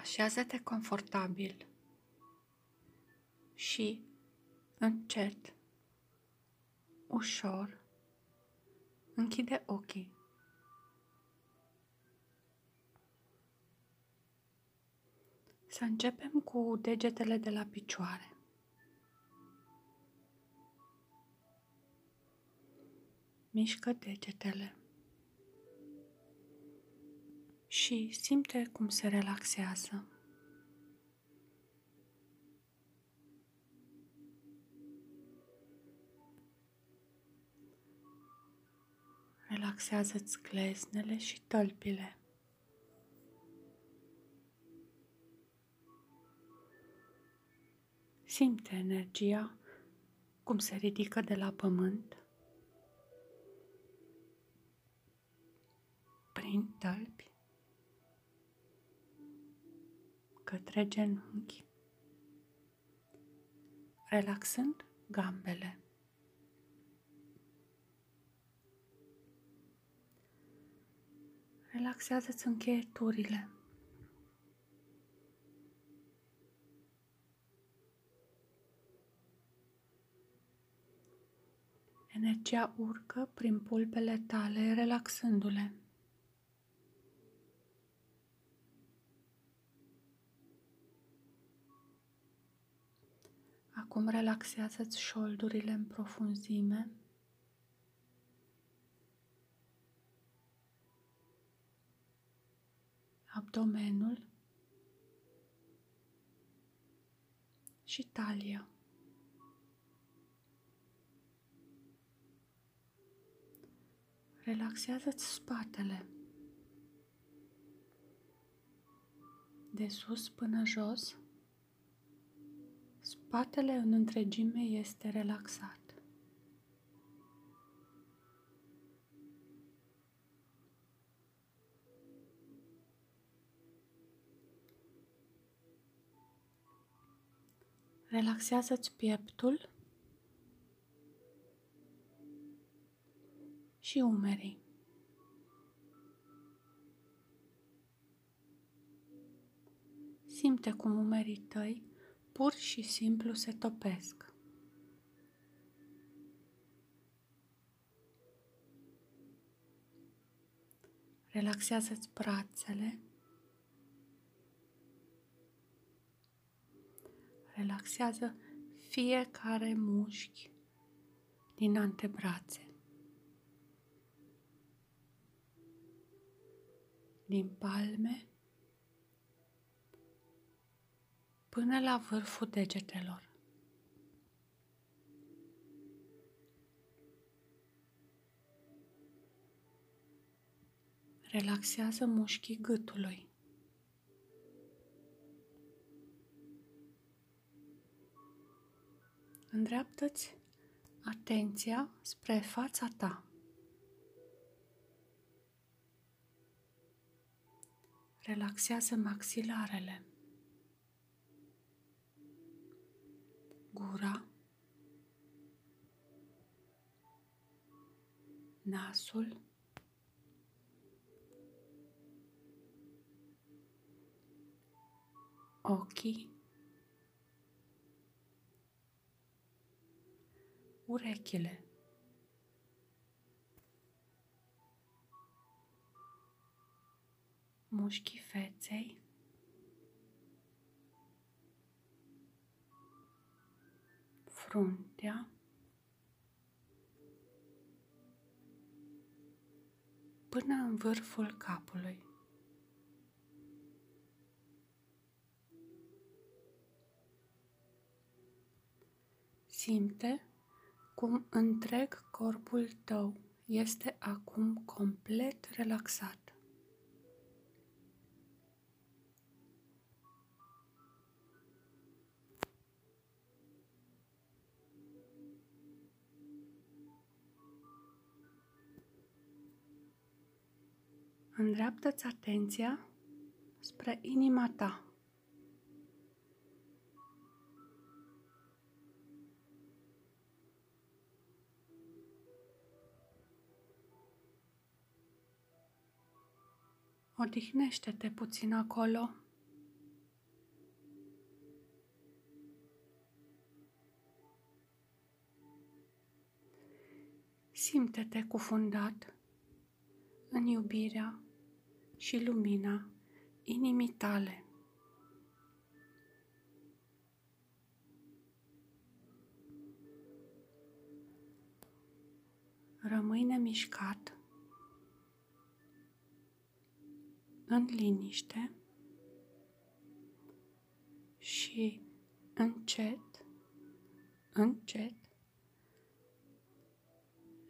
Așează-te confortabil și încet, ușor, închide ochii. Să începem cu degetele de la picioare. Mișcă degetele și simte cum se relaxează. Relaxează-ți gleznele și tălpile. Simte energia cum se ridică de la pământ prin tălpi către genunchi, relaxând gambele. Relaxează-ți încheieturile. Energia urcă prin pulpele tale, relaxându-le. Acum relaxează-ți șoldurile în profunzime. Abdomenul și talia. Relaxează-ți spatele. De sus până jos, spatele în întregime este relaxat. Relaxează-ți pieptul și umerii. Simte cum umerii tăi pur și simplu se topesc. Relaxează-ți brațele. Relaxează fiecare mușchi din antebrațe. din palme până la vârful degetelor. Relaxează mușchii gâtului. Îndreaptă-ți atenția spre fața ta. Relaxează maxilarele, gura, nasul, ochii, urechile. mușchii feței, fruntea, până în vârful capului. Simte cum întreg corpul tău este acum complet relaxat. Îndreaptă-ți atenția spre inima ta. Odihnește-te puțin acolo. Simte-te cufundat în iubirea și lumina inimii tale. Rămâi nemișcat, în liniște și încet, încet,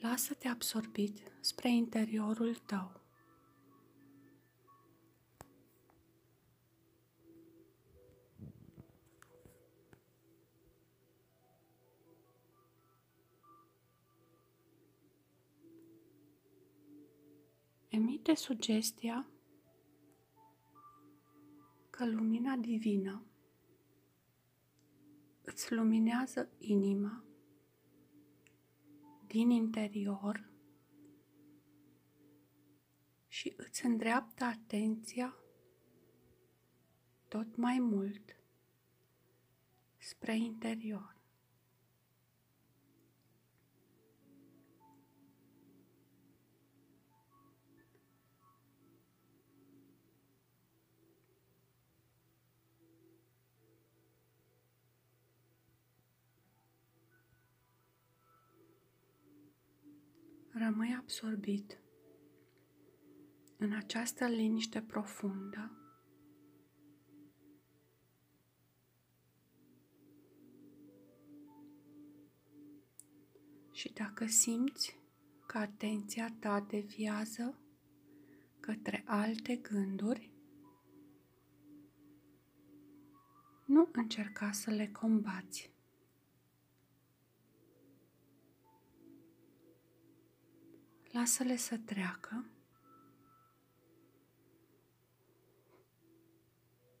lasă-te absorbit spre interiorul tău. Emite sugestia că lumina divină îți luminează inima din interior și îți îndreaptă atenția tot mai mult spre interior. Rămâi absorbit în această liniște profundă. Și dacă simți că atenția ta deviază către alte gânduri, nu încerca să le combați. Lasă-le să treacă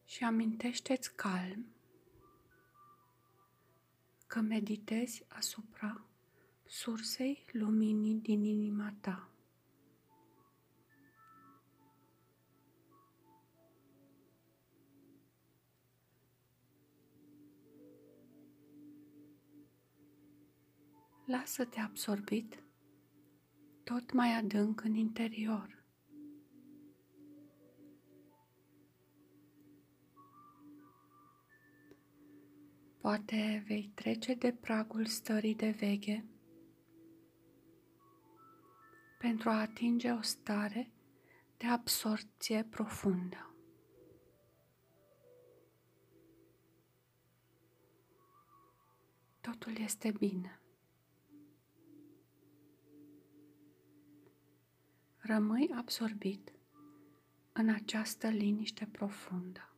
și amintește-ți calm că meditezi asupra sursei luminii din inima ta. Lasă-te absorbit tot mai adânc în interior. Poate vei trece de pragul stării de veche pentru a atinge o stare de absorție profundă. Totul este bine. Rămâi absorbit în această liniște profundă.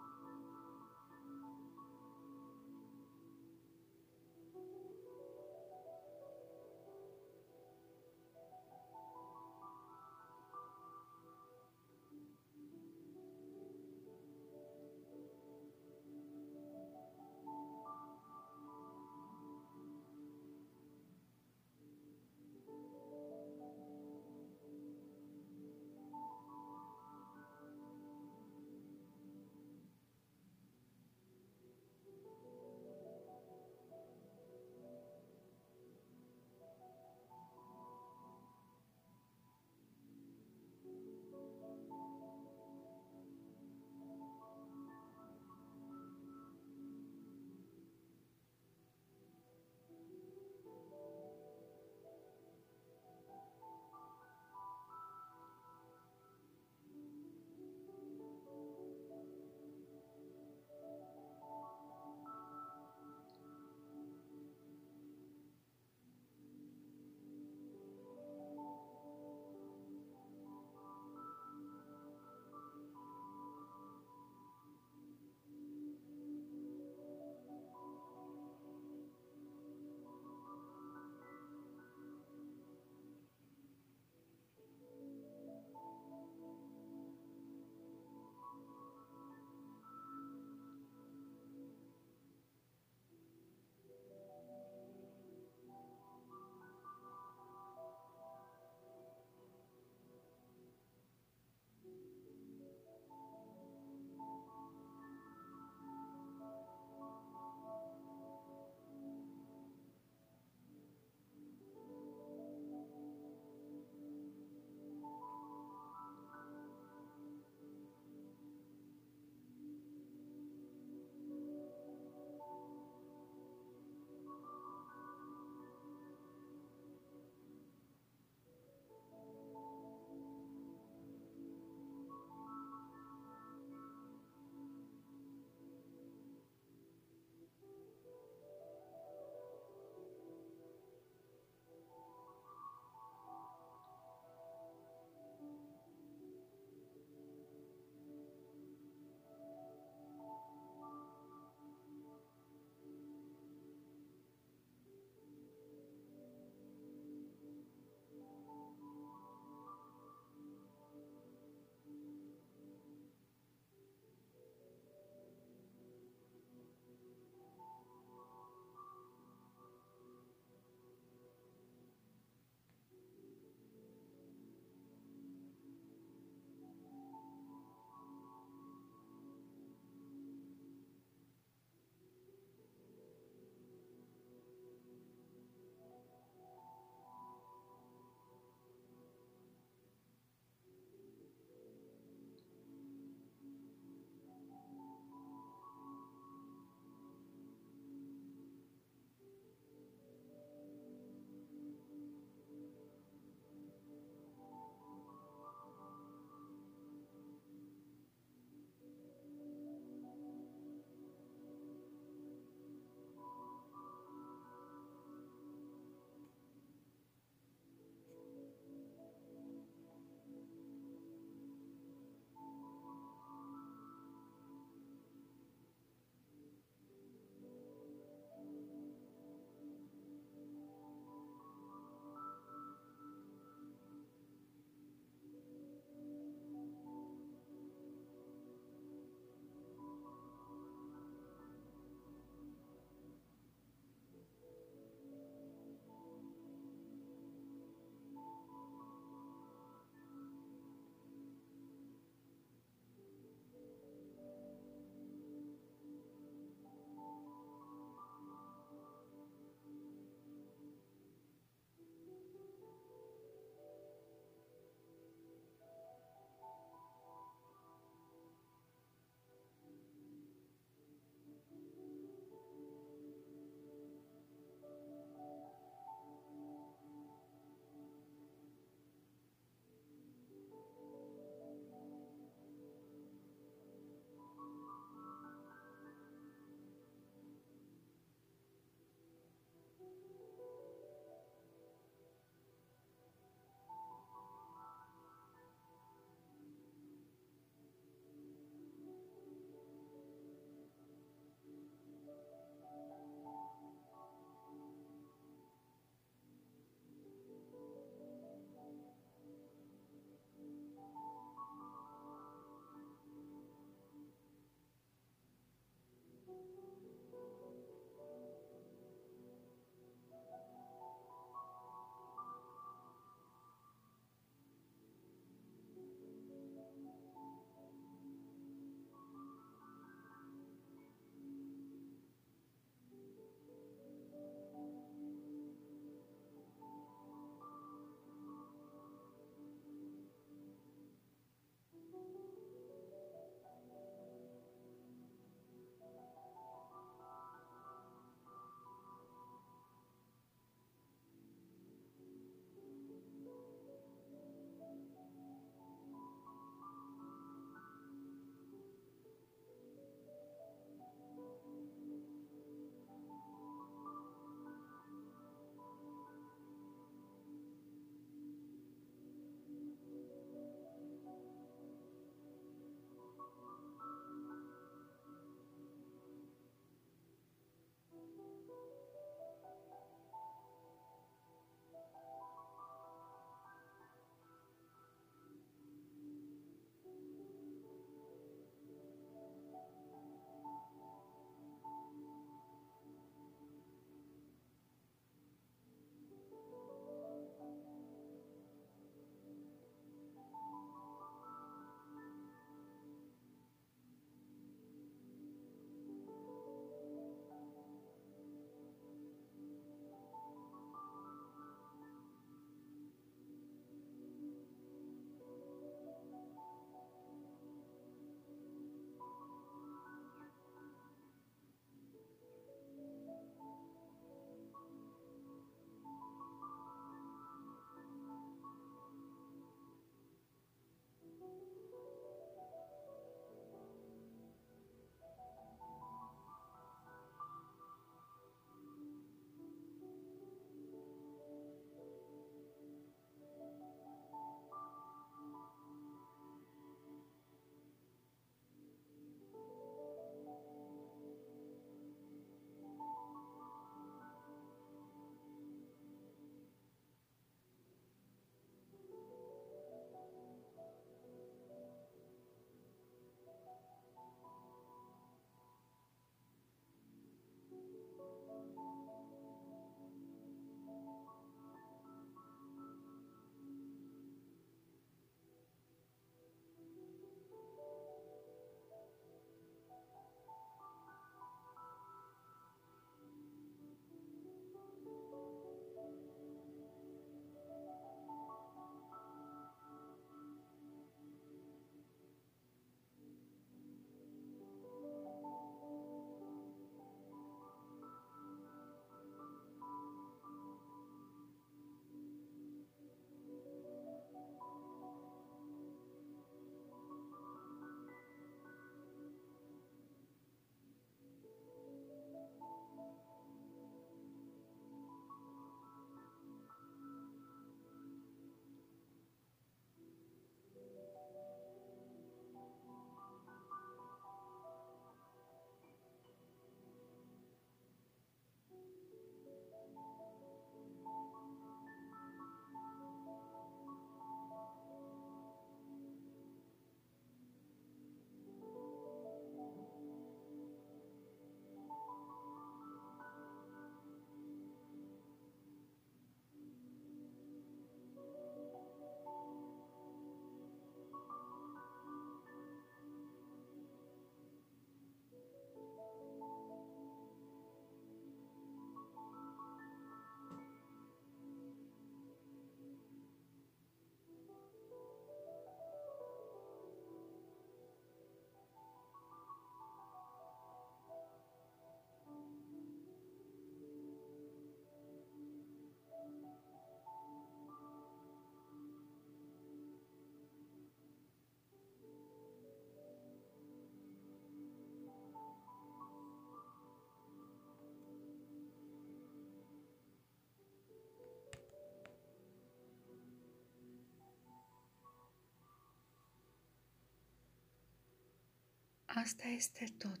Asta este tot.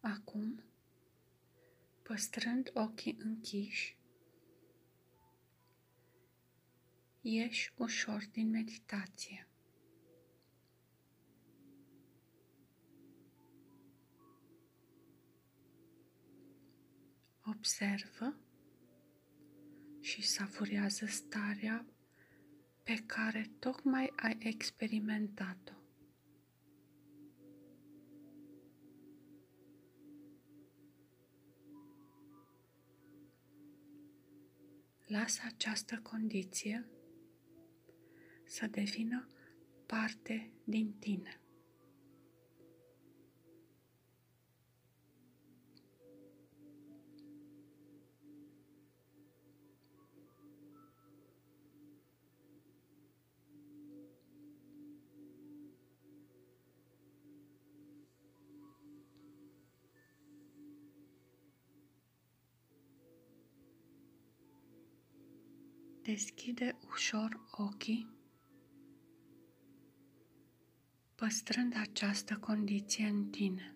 Acum, păstrând ochii închiși, ieși ușor din meditație. Observă și savurează starea pe care tocmai ai experimentat-o. Lasă această condiție să devină parte din tine. Deschide ușor ochii, păstrând această condiție în tine.